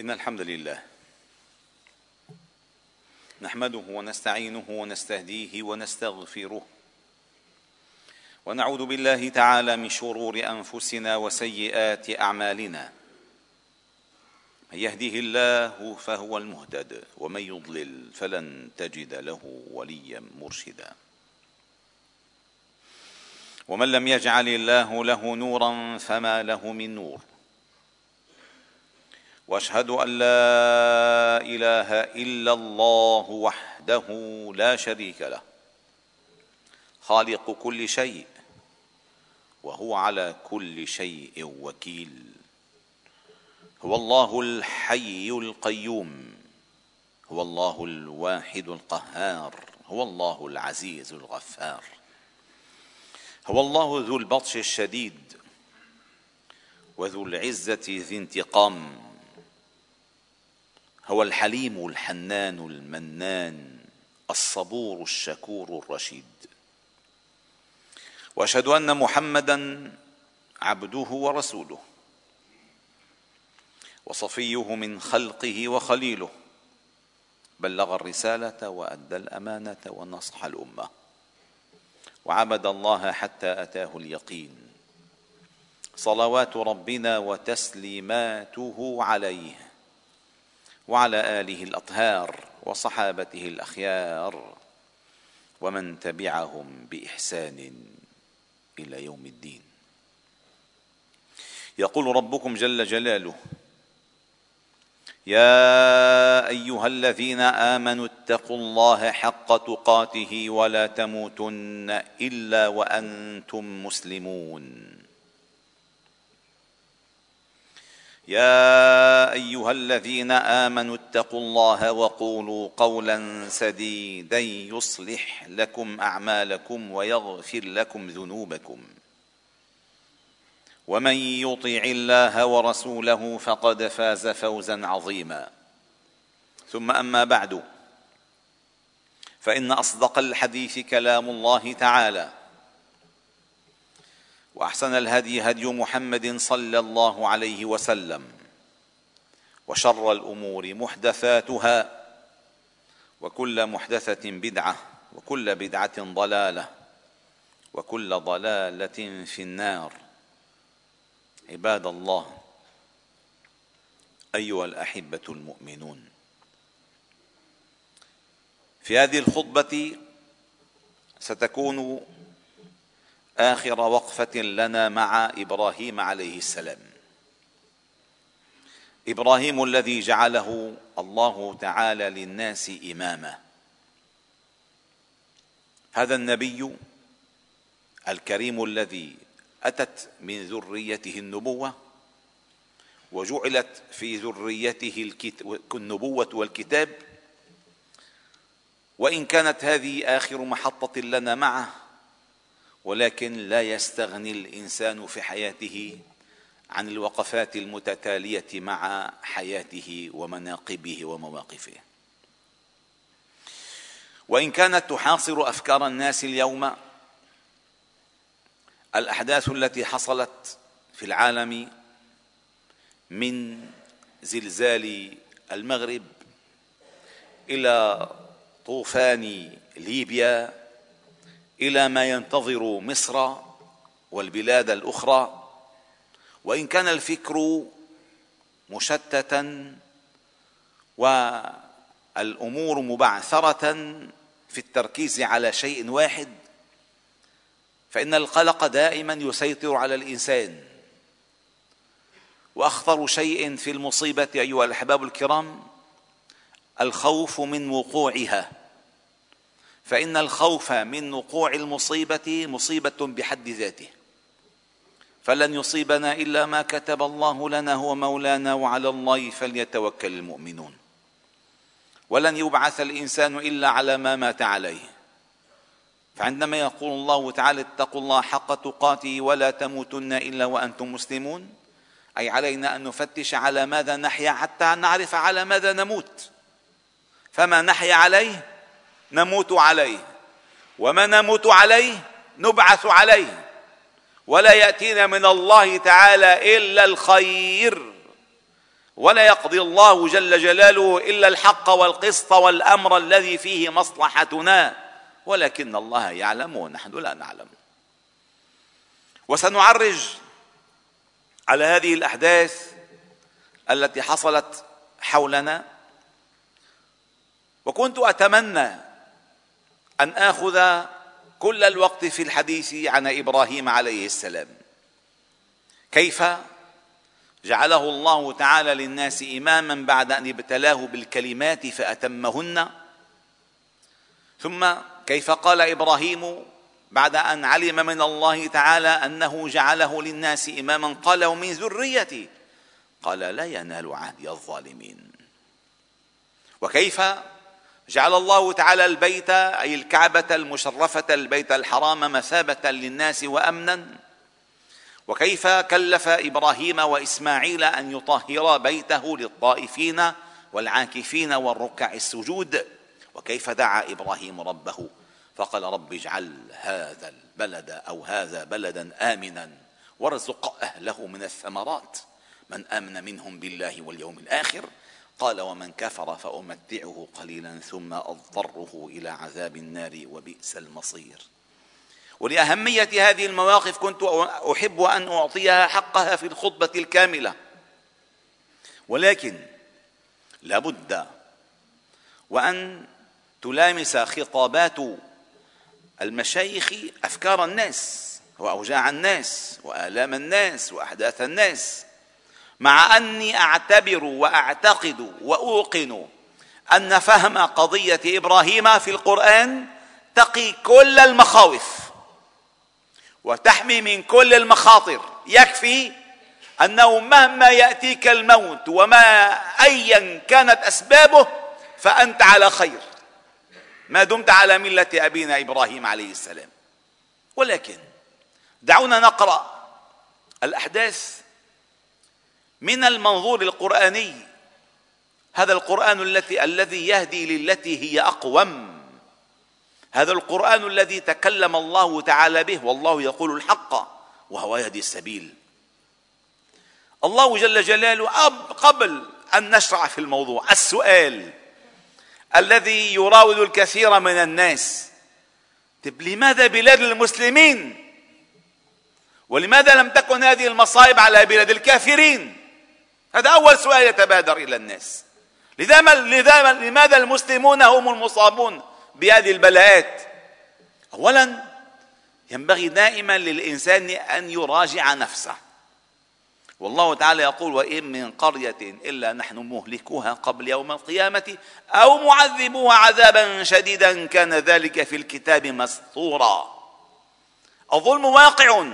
إن الحمد لله. نحمده ونستعينه ونستهديه ونستغفره. ونعوذ بالله تعالى من شرور أنفسنا وسيئات أعمالنا. من يهده الله فهو المهتد ومن يضلل فلن تجد له وليا مرشدا. ومن لم يجعل الله له نورا فما له من نور. وأشهد أن لا إله إلا الله وحده لا شريك له خالق كل شيء وهو على كل شيء وكيل هو الله الحي القيوم هو الله الواحد القهار هو الله العزيز الغفار هو الله ذو البطش الشديد وذو العزة ذي انتقام. هو الحليم الحنان المنان الصبور الشكور الرشيد. وأشهد أن محمدا عبده ورسوله وصفيه من خلقه وخليله. بلغ الرسالة وأدى الأمانة ونصح الأمة. وعبد الله حتى أتاه اليقين. صلوات ربنا وتسليماته عليه. وعلى آله الأطهار وصحابته الأخيار ومن تبعهم بإحسان إلى يوم الدين. يقول ربكم جل جلاله يا أيها الذين آمنوا اتقوا الله حق تقاته ولا تموتن إلا وأنتم مسلمون. يا أيها الذين آمنوا اتقوا الله وقولوا قولا سديدا يصلح لكم أعمالكم ويغفر لكم ذنوبكم. ومن يطع الله ورسوله فقد فاز فوزا عظيما. ثم أما بعد فإن أصدق الحديث كلام الله تعالى. وأحسن الهدي هدي محمد صلى الله عليه وسلم. وشر الأمور محدثاتها وكل محدثة بدعة وكل بدعة ضلالة وكل ضلالة في النار. عباد الله أيها الأحبة المؤمنون في هذه الخطبة ستكون آخر وقفة لنا مع إبراهيم عليه السلام. إبراهيم الذي جعله الله تعالى للناس إماما. هذا النبي الكريم الذي أتت من ذريته النبوة وجعلت في ذريته النبوة والكتاب. وإن كانت هذه آخر محطة لنا معه ولكن لا يستغني الإنسان في حياته عن الوقفات المتتالية مع حياته ومناقبه ومواقفه. وإن كانت تحاصر أفكار الناس اليوم الأحداث التي حصلت في العالم من زلزال المغرب إلى طوفان ليبيا إلى ما ينتظر مصر والبلاد الأخرى وإن كان الفكر مشتتا والأمور مبعثرة في التركيز على شيء واحد فإن القلق دائما يسيطر على الإنسان. وأخطر شيء في المصيبة أيها الأحباب الكرام الخوف من وقوعها. فإن الخوف من وقوع المصيبة مصيبة بحد ذاته. فلن يصيبنا إلا ما كتب الله لنا هو مولانا وعلى الله فليتوكل المؤمنون. ولن يبعث الإنسان إلا على ما مات عليه. فعندما يقول الله تعالى اتقوا الله حق تقاته ولا تموتن إلا وأنتم مسلمون أي علينا أن نفتش على ماذا نحيا حتى نعرف على ماذا نموت. فما نحيا عليه نموت عليه. وما نموت عليه؟ نبعث عليه. ولا يأتينا من الله تعالى إلا الخير. ولا يقضي الله جل جلاله إلا الحق والقسط والأمر الذي فيه مصلحتنا. ولكن الله يعلم ونحن لا نعلم. وسنعرج على هذه الأحداث التي حصلت حولنا. وكنت أتمنى أن آخذ كل الوقت في الحديث عن إبراهيم عليه السلام. كيف؟ جعله الله تعالى للناس إماما بعد أن ابتلاه بالكلمات فأتمهن. ثم كيف قال إبراهيم بعد أن علم من الله تعالى أنه جعله للناس إماما؟ قال ومن ذريتي. قال لا ينال عهدي الظالمين. وكيف؟ جعل الله تعالى البيت أي الكعبة المشرفة البيت الحرام مثابة للناس وأمنا. وكيف كلف إبراهيم وإسماعيل أن يطهر بيته للطائفين والعاكفين والركع السجود؟ وكيف دعا إبراهيم ربه؟ فقال رب اجعل هذا البلد أو هذا بلدا آمنا وارزق أهله من الثمرات. من آمن منهم بالله واليوم الآخر قال ومن كفر فأمتعه قليلا ثم أضطره إلى عذاب النار وبئس المصير. ولأهمية هذه المواقف كنت أحب أن أعطيها حقها في الخطبة الكاملة. ولكن لابد وأن تلامس خطابات المشايخ أفكار الناس وأوجاع الناس وآلام الناس وأحداث الناس. مع أني أعتبر وأعتقد وأوقن أن فهم قضية إبراهيم في القرآن تقي كل المخاوف وتحمي من كل المخاطر. يكفي أنه مهما يأتيك الموت وما ايا كانت أسبابه فأنت على خير. ما دمت على ملة أبينا إبراهيم عليه السلام. ولكن دعونا نقرأ الأحداث من المنظور القرآني. هذا القرآن التي الذي يهدي للتي هي أقوم. هذا القرآن الذي تكلم الله تعالى به والله يقول الحق وهو يهدي السبيل. الله جل جلاله قبل أن نشرع في الموضوع السؤال الذي يراود الكثير من الناس. طيب لماذا بلاد المسلمين؟ ولماذا لم تكن هذه المصائب على بلاد الكافرين؟ هذا أول سؤال يتبادر إلى الناس. لذا لماذا المسلمون هم المصابون بهذه البلاءات؟ اولا ينبغي دائما للإنسان أن يراجع نفسه. والله تعالى يقول وإن من قرية إلا نحن مهلكوها قبل يوم القيامة أو معذبوها عذابا شديدا كان ذلك في الكتاب مسطورا. الظلم واقع.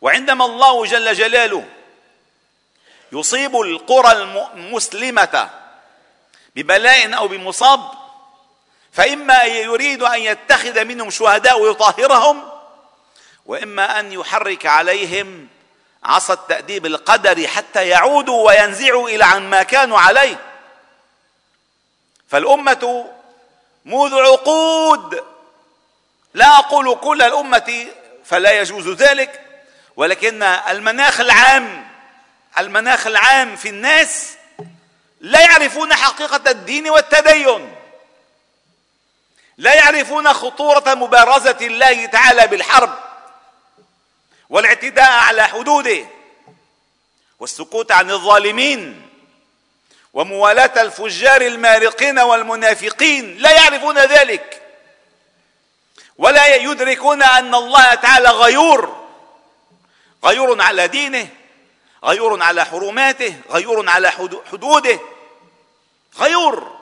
وعندما الله جل جلاله يصيب القرى المسلمة ببلاء أو بمصاب فإما يريد أن يتخذ منهم شهداء ويطهرهم وإما أن يحرك عليهم عصا التأديب القدري حتى يعودوا وينزعوا إلى عن ما كانوا عليه. فالأمة منذ عقود لا أقول كل الأمة فلا يجوز ذلك ولكن المناخ العام المناخ العام في الناس لا يعرفون حقيقة الدين والتدين. لا يعرفون خطورة مبارزة الله تعالى بالحرب والاعتداء على حدوده والسكوت عن الظالمين وموالاة الفجار المارقين والمنافقين. لا يعرفون ذلك. ولا يدركون أن الله تعالى غيور غيور على دينه. غيور على حرماته غيور على حدوده. غيور.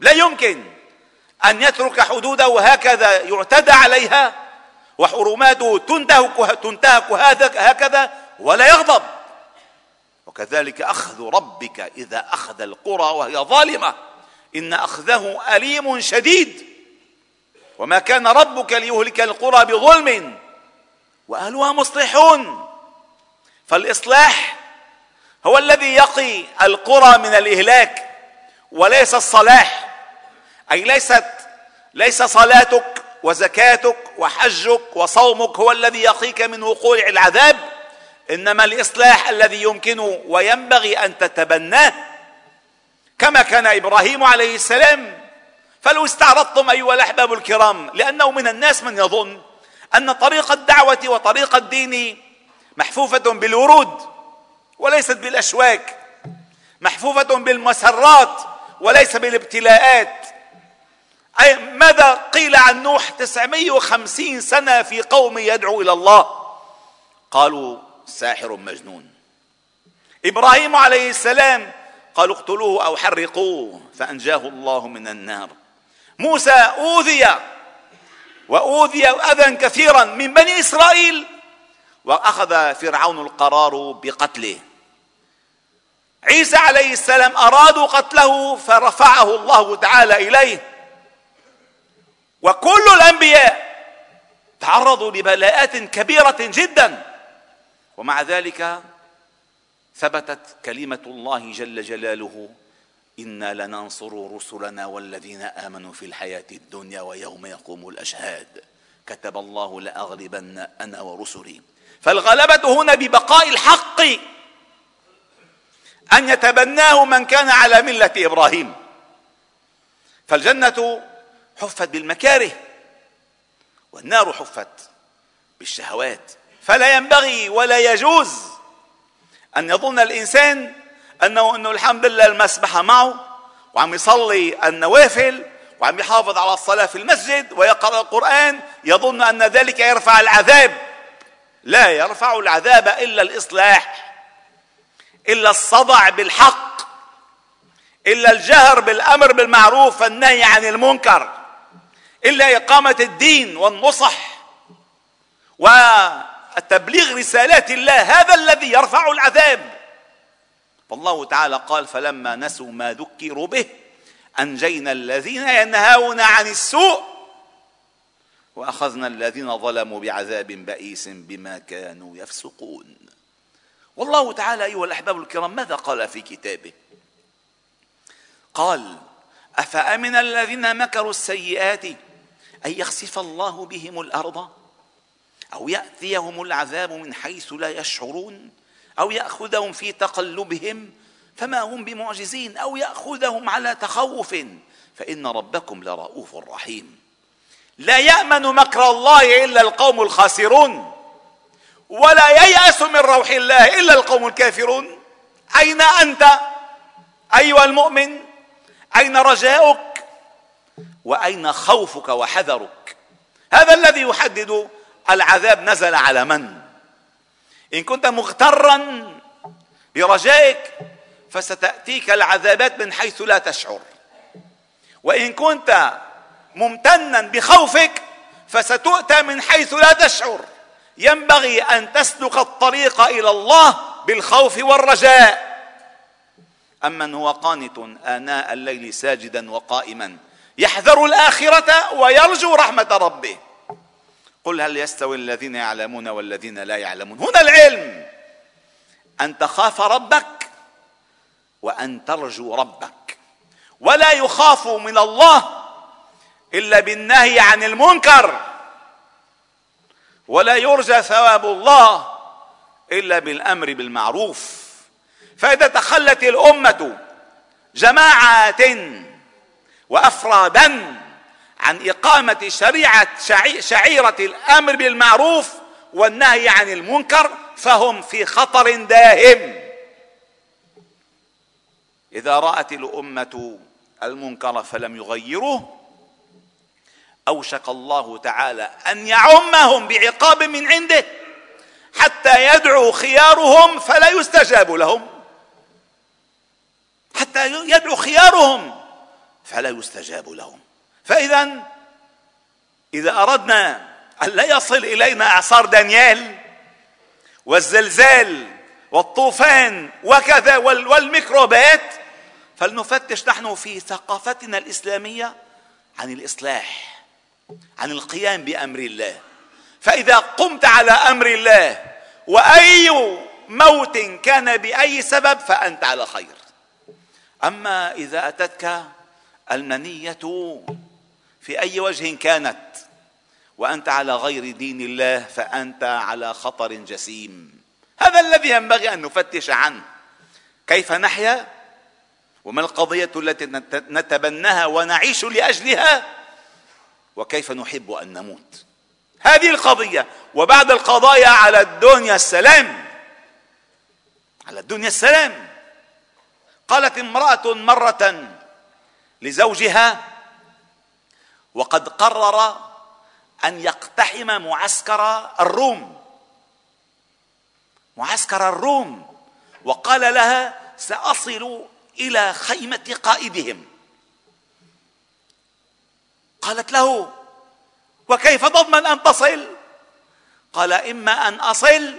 لا يمكن أن يترك حدوده هكذا يعتدى عليها وحرماته تنتهك تنتهك هكذا ولا يغضب. وكذلك أخذ ربك إذا أخذ القرى وهي ظالمة. إن أخذه أليم شديد. وما كان ربك ليهلك القرى بظلم. وأهلها مصلحون. فالإصلاح هو الذي يقي القرى من الإهلاك وليس الصلاح. أي ليست ليس صلاتك وزكاتك وحجك وصومك هو الذي يقيك من وقوع العذاب إنما الإصلاح الذي يمكن وينبغي أن تتبناه. كما كان إبراهيم عليه السلام فلو استعرضتم أيها الأحباب الكرام لأنه من الناس من يظن أن طريق الدعوة وطريق الدين محفوفة بالورود وليست بالأشواك. محفوفة بالمسرات وليس بالابتلاءات. أي ماذا قيل عن نوح 950 سنة في قوم يدعو إلى الله؟ قالوا ساحر مجنون. إبراهيم عليه السلام قالوا اقتلوه أو حرقوه فأنجاه الله من النار. موسى أوذي وأوذي أذى كثيرا من بني إسرائيل وأخذ فرعون القرار بقتله. عيسى عليه السلام أرادوا قتله فرفعه الله تعالى إليه. وكل الأنبياء تعرضوا لبلاءات كبيرة جدا. ومع ذلك ثبتت كلمة الله جل جلاله إنا لننصر رسلنا والذين آمنوا في الحياة الدنيا ويوم يقوم الأشهاد. كتب الله لأغلبن أنا ورسلي. فالغلبة هنا ببقاء الحق أن يتبناه من كان على ملة إبراهيم. فالجنة حفت بالمكاره والنار حفت بالشهوات. فلا ينبغي ولا يجوز أن يظن الإنسان أنه أنه الحمد لله المسبحة معه وعم يصلي النوافل وعم يحافظ على الصلاة في المسجد ويقرأ القرآن يظن أن ذلك يرفع العذاب. لا يرفع العذاب إلا الإصلاح إلا الصدع بالحق إلا الجهر بالأمر بالمعروف والنهي عن المنكر إلا إقامة الدين والنصح وتبليغ رسالات الله هذا الذي يرفع العذاب. فالله تعالى قال فلما نسوا ما ذكروا به أنجينا الذين ينهون عن السوء وأخذنا الذين ظلموا بعذاب بئيس بما كانوا يفسقون. والله تعالى أيها الأحباب الكرام ماذا قال في كتابه؟ قال أفأمن الذين مكروا السيئات أن يخسف الله بهم الأرض؟ أو يأتيهم العذاب من حيث لا يشعرون؟ أو يأخذهم في تقلبهم فما هم بمعجزين؟ أو يأخذهم على تخوف؟ فإن ربكم لرؤوف رحيم. لا يأمن مكر الله إلا القوم الخاسرون ولا ييأس من روح الله إلا القوم الكافرون. أين أنت؟ أيها المؤمن أين رجاؤك؟ وأين خوفك وحذرك؟ هذا الذي يحدد العذاب نزل على من؟ إن كنت مغترا برجائك فستأتيك العذابات من حيث لا تشعر. وإن كنت ممتنا بخوفك فستؤتى من حيث لا تشعر. ينبغي أن تسلك الطريق إلى الله بالخوف والرجاء. أمن هو قانت آناء الليل ساجدا وقائما. يحذر الآخرة ويرجو رحمة ربه. قل هل يستوي الذين يعلمون والذين لا يعلمون؟ هنا العلم. أن تخاف ربك وأن ترجو ربك. ولا يخاف من الله إلا بالنهي عن المنكر. ولا يرجى ثواب الله إلا بالأمر بالمعروف. فإذا تخلت الأمة جماعات وأفرادا عن إقامة شريعة شعيرة الأمر بالمعروف والنهي عن المنكر فهم في خطر داهم. إذا رأت الأمة المنكر فلم يغيروه أوشك الله تعالى أن يعمهم بعقاب من عنده حتى يدعو خيارهم فلا يستجاب لهم. حتى يدعو خيارهم فلا يستجاب لهم. فإذا إذا أردنا أن لا يصل إلينا إعصار دانيال والزلزال والطوفان وكذا والميكروبات فلنفتش نحن في ثقافتنا الإسلامية عن الإصلاح. عن القيام بأمر الله. فإذا قمت على أمر الله وأي موت كان بأي سبب فأنت على خير. أما إذا أتتك المنية في أي وجه كانت وأنت على غير دين الله فأنت على خطر جسيم. هذا الذي ينبغي أن نفتش عنه. كيف نحيا؟ وما القضية التي نتبناها ونعيش لأجلها؟ وكيف نحب أن نموت. هذه القضية وبعد القضايا على الدنيا السلام. على الدنيا السلام. قالت امرأة مرة لزوجها وقد قرر أن يقتحم معسكر الروم. معسكر الروم. وقال لها سأصل إلى خيمة قائدهم. قالت له وكيف تضمن أن تصل؟ قال إما أن أصل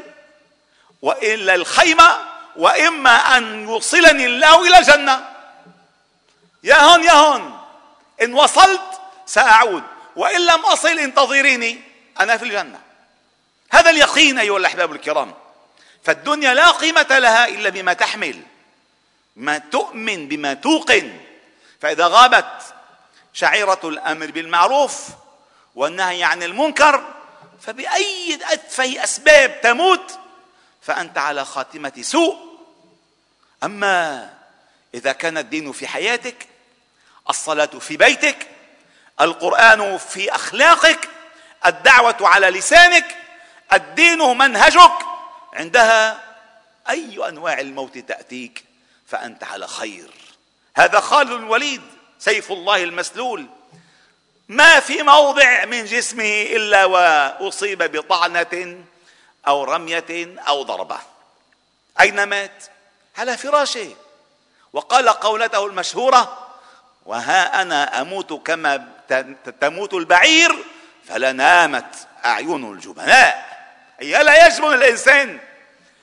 وإلا الخيمة وإما أن يوصلني الله إلى الجنة. يا هون يا هون إن وصلت سأعود وإن لم أصل انتظريني أنا في الجنة. هذا اليقين أيها الأحباب الكرام. فالدنيا لا قيمة لها إلا بما تحمل ما تؤمن بما توقن. فإذا غابت شعيرة الأمر بالمعروف والنهي عن المنكر فبأي اتفه أسباب تموت فأنت على خاتمة سوء. أما إذا كان الدين في حياتك الصلاة في بيتك القرآن في أخلاقك الدعوة على لسانك الدين منهجك عندها أي أنواع الموت تأتيك فأنت على خير. هذا خالد الوليد. سيف الله المسلول. ما في موضع من جسمه إلا وأصيب بطعنة أو رمية أو ضربة. أين مات؟ على فراشه. وقال قولته المشهورة وها أنا أموت كما تموت البعير فلنامت أعين الجبناء. أي لا يجبن الإنسان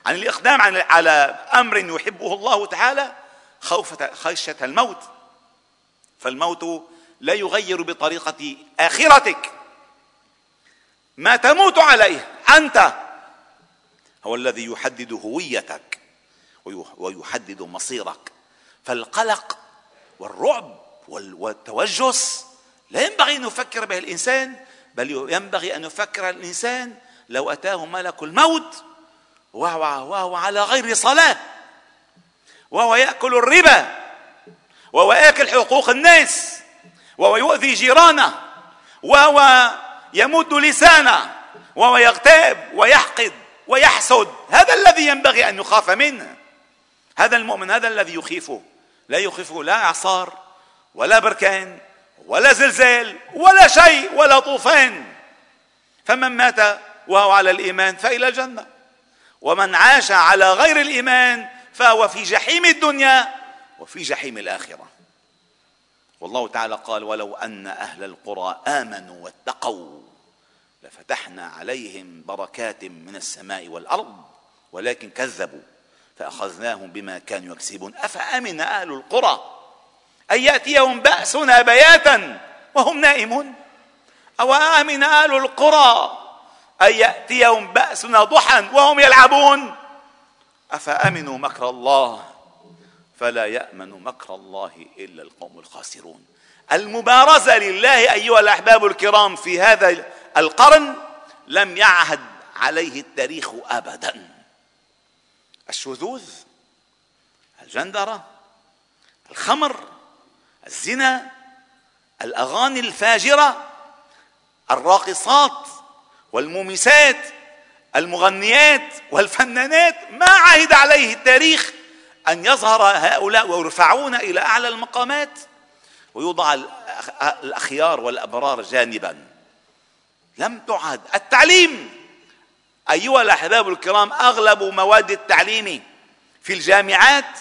عن الإقدام على أمر يحبه الله تعالى خوف خشية الموت. فالموت لا يغير بطريقة آخرتك. ما تموت عليه أنت هو الذي يحدد هويتك ويحدد مصيرك. فالقلق والرعب والتوجس لا ينبغي أن يفكر به الإنسان بل ينبغي أن يفكر الإنسان لو أتاه ملك الموت وهو, وهو على غير صلاة وهو يأكل الربا. وهو ياكل حقوق الناس وهو يؤذي جيرانه وهو يمد لسانه وهو يغتاب ويحقد ويحسد. هذا الذي ينبغي أن يخاف منه. هذا المؤمن هذا الذي يخيفه. لا يخيفه لا إعصار ولا بركان ولا زلزال ولا شيء ولا طوفان. فمن مات وهو على الإيمان فإلى الجنة. ومن عاش على غير الإيمان فهو في جحيم الدنيا وفي جحيم الآخرة. والله تعالى قال ولو أن أهل القرى آمنوا واتقوا لفتحنا عليهم بركات من السماء والأرض ولكن كذبوا فأخذناهم بما كانوا يكسبون. أفأمن أهل القرى أن يأتيهم بأسنا بياتا وهم نائمون؟ أو امن أهل القرى أن يأتيهم بأسنا ضحى وهم يلعبون؟ أفأمنوا مكر الله فلا يأمن مكر الله إلا القوم الخاسرون. المبارزة لله أيها الأحباب الكرام في هذا القرن لم يعهد عليه التاريخ ابدا. الشذوذ الجندرة الخمر الزنا الأغاني الفاجرة الراقصات والمومسات المغنيات والفنانات ما عهد عليه التاريخ أن يظهر هؤلاء ويرفعون إلى أعلى المقامات ويوضع الأخيار والأبرار جانبا. لم تعد. التعليم أيها الأحباب الكرام أغلب مواد التعليم في الجامعات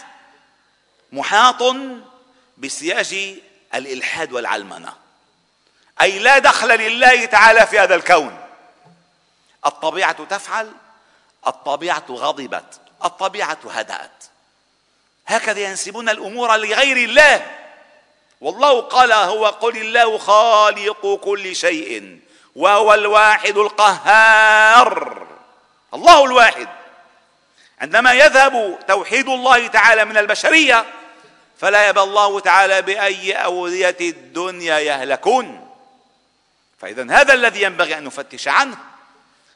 محاط بسياج الإلحاد والعلمنة. أي لا دخل لله تعالى في هذا الكون. الطبيعة تفعل الطبيعة غضبت الطبيعة هدأت. هكذا ينسبون الأمور لغير الله. والله قال هو قل الله خالق كل شيء وهو الواحد القهار. الله الواحد. عندما يذهب توحيد الله تعالى من البشرية فلا يبى الله تعالى بأي اوديه الدنيا يهلكون. فإذا هذا الذي ينبغي أن نفتش عنه.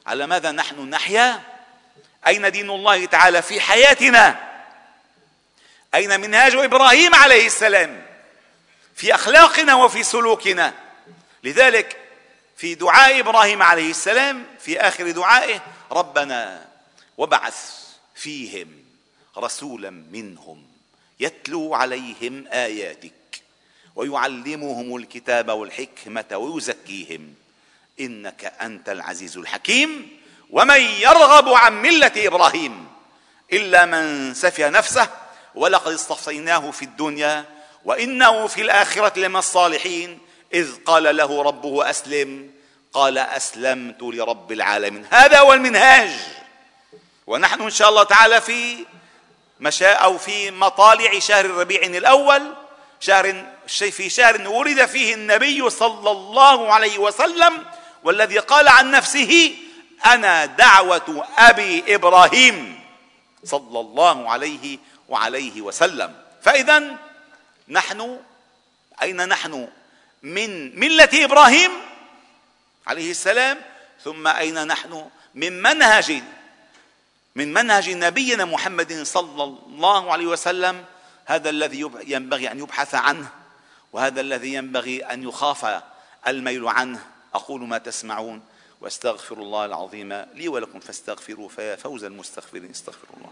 على ماذا نحن نحيا؟ أين دين الله تعالى في حياتنا؟ أين منهاج إبراهيم عليه السلام؟ في أخلاقنا وفي سلوكنا. لذلك في دعاء إبراهيم عليه السلام في آخر دعائه ربنا وابعث فيهم رسولا منهم يتلو عليهم آياتك ويعلمهم الكتاب والحكمة ويزكيهم. إنك أنت العزيز الحكيم. ومن يرغب عن ملة إبراهيم إلا من سفه نفسه ولقد اصطفيناه في الدنيا وإنه في الآخرة لمن الصالحين. إذ قال له ربه أسلم. قال أسلمت لرب العالمين. هذا هو المنهاج. ونحن إن شاء الله تعالى في مشاء أو في مطالع شهر الربيع الأول. شهر في شهر ولد فيه النبي صلى الله عليه وسلم والذي قال عن نفسه أنا دعوة أبي إبراهيم. صلى الله عليه وعليه وسلم. فاذا نحن أين نحن؟ من ملة إبراهيم عليه السلام ثم أين نحن؟ من منهج من منهج نبينا محمد صلى الله عليه وسلم هذا الذي ينبغي أن يبحث عنه وهذا الذي ينبغي أن يخاف الميل عنه. أقول ما تسمعون واستغفر الله العظيم لي ولكم فاستغفروا فيا فوز المستغفرين. استغفر الله.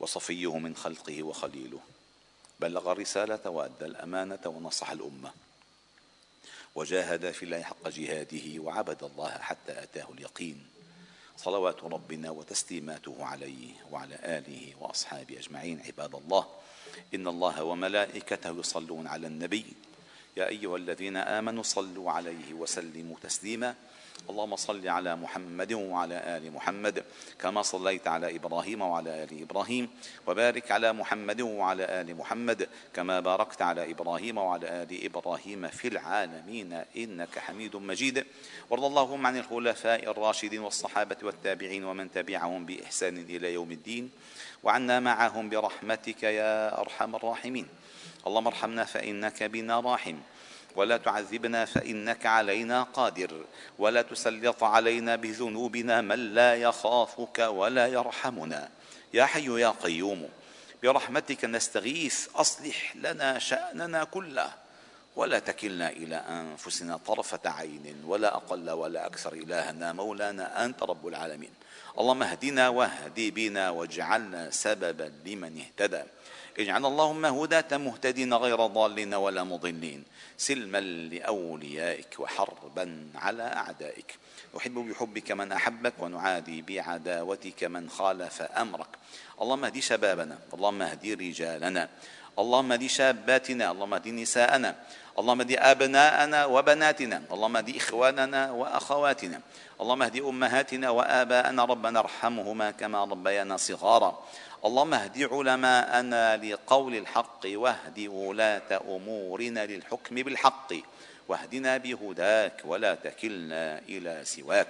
وصفيه من خلقه وخليله. بلغ الرسالة وأدى الأمانة ونصح الأمة. وجاهد في الله حق جهاده وعبد الله حتى أتاه اليقين. صلوات ربنا وتسليماته عليه وعلى آله وأصحابه أجمعين. عباد الله إن الله وملائكته يصلون على النبي. يا أيها الذين آمنوا صلوا عليه وسلموا تسليما. اللهم صل على محمد وعلى آل محمد كما صليت على إبراهيم وعلى آل إبراهيم وبارك على محمد وعلى آل محمد كما باركت على إبراهيم وعلى آل إبراهيم في العالمين إنك حميد مجيد. وارض اللهم عن الخلفاء الراشدين والصحابة والتابعين ومن تبعهم بإحسان إلى يوم الدين وعنا معهم برحمتك يا أرحم الراحمين. اللهم ارحمنا فإنك بنا راحم. ولا تعذبنا فإنك علينا قادر ولا تسلط علينا بذنوبنا من لا يخافك ولا يرحمنا. يا حي يا قيوم برحمتك نستغيث أصلح لنا شأننا كله. ولا تكلنا إلى أنفسنا طرفة عين ولا أقل ولا أكثر. إلهنا مولانا أنت رب العالمين. اللهم اهدنا واهدي بنا واجعلنا سببا لمن اهتدى. اجعل اللهم هداة مهتدين غير ضالين ولا مضلين. سلما لأوليائك وحربا على أعدائك. نحب بحبك من أحبك ونعادي بعداوتك من خالف أمرك. اللهم اهدي شبابنا اللهم اهدي رجالنا. اللهم اهدي شاباتنا اللهم اهدي نساءنا. اللهم اهدي أبناءنا وبناتنا. اللهم اهدي إخواننا وأخواتنا. اللهم اهدي أمهاتنا وآباءنا. ربنا ارحمهما كما ربيانا صغارا. اللهم اهد علماءنا لقول الحق واهد ولاة أمورنا للحكم بالحق واهدنا بهداك ولا تكلنا إلى سواك.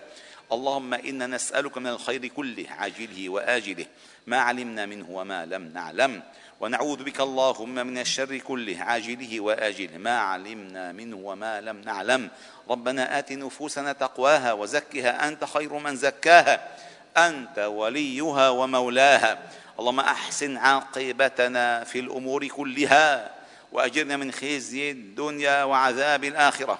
اللهم إنا نسألك من الخير كله عاجله وآجله ما علمنا منه وما لم نعلم. ونعوذ بك اللهم من الشر كله عاجله وآجله ما علمنا منه وما لم نعلم. ربنا آت نفوسنا تقواها وزكها أنت خير من زكاها أنت وليها ومولاها. اللهم أحسن عاقبتنا في الأمور كلها وأجرنا من خزي الدنيا وعذاب الآخرة.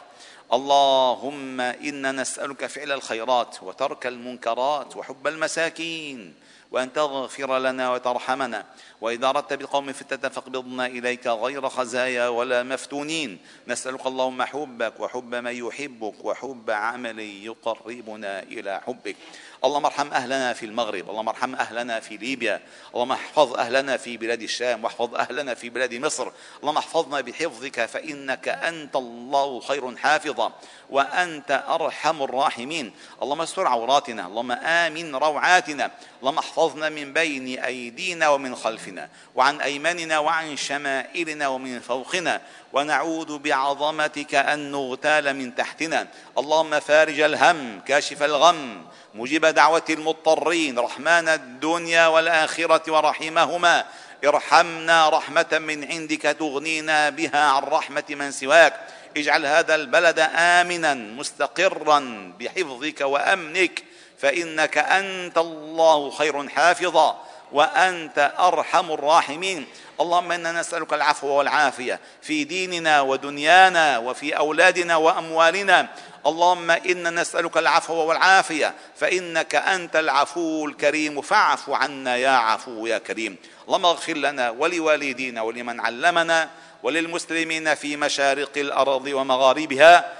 اللهم إنا نسألك فعل الخيرات وترك المنكرات وحب المساكين. وأن تغفر لنا وترحمنا. وإذا أردت بقوم فتنة فاقبضنا إليك غير خزايا ولا مفتونين. نسألك اللهم حبك وحب من يحبك وحب عمل يقربنا إلى حبك. اللهم ارحم أهلنا في المغرب اللهم ارحم أهلنا في ليبيا اللهم احفظ أهلنا في بلاد الشام واحفظ أهلنا في بلاد مصر. اللهم احفظنا بحفظك فإنك أنت الله خير حافظا وأنت أرحم الراحمين. اللهم استر عوراتنا اللهم آمن روعاتنا. اللهم احفظنا من بين أيدينا ومن خلفنا وعن أيماننا وعن شمائلنا ومن فوقنا ونعوذ بعظمتك أن نغتال من تحتنا. اللهم فارج الهم كاشف الغم مجيب دعوة المضطرين رحمن الدنيا والآخرة ورحمهما. ارحمنا رحمة من عندك تغنينا بها عن رحمة من سواك. اجعل هذا البلد آمنا مستقرا بحفظك وأمنك. فإنك أنت الله خير حافظا وأنت أرحم الراحمين. اللهم إنا نسألك العفو والعافية في ديننا ودنيانا وفي أولادنا وأموالنا. اللهم إنا نسألك العفو والعافية فإنك أنت العفو الكريم. فاعف عنا يا عفو يا كريم. اللهم اغفر لنا ولوالدينا ولمن علمنا وللمسلمين في مشارق الأرض ومغاربها.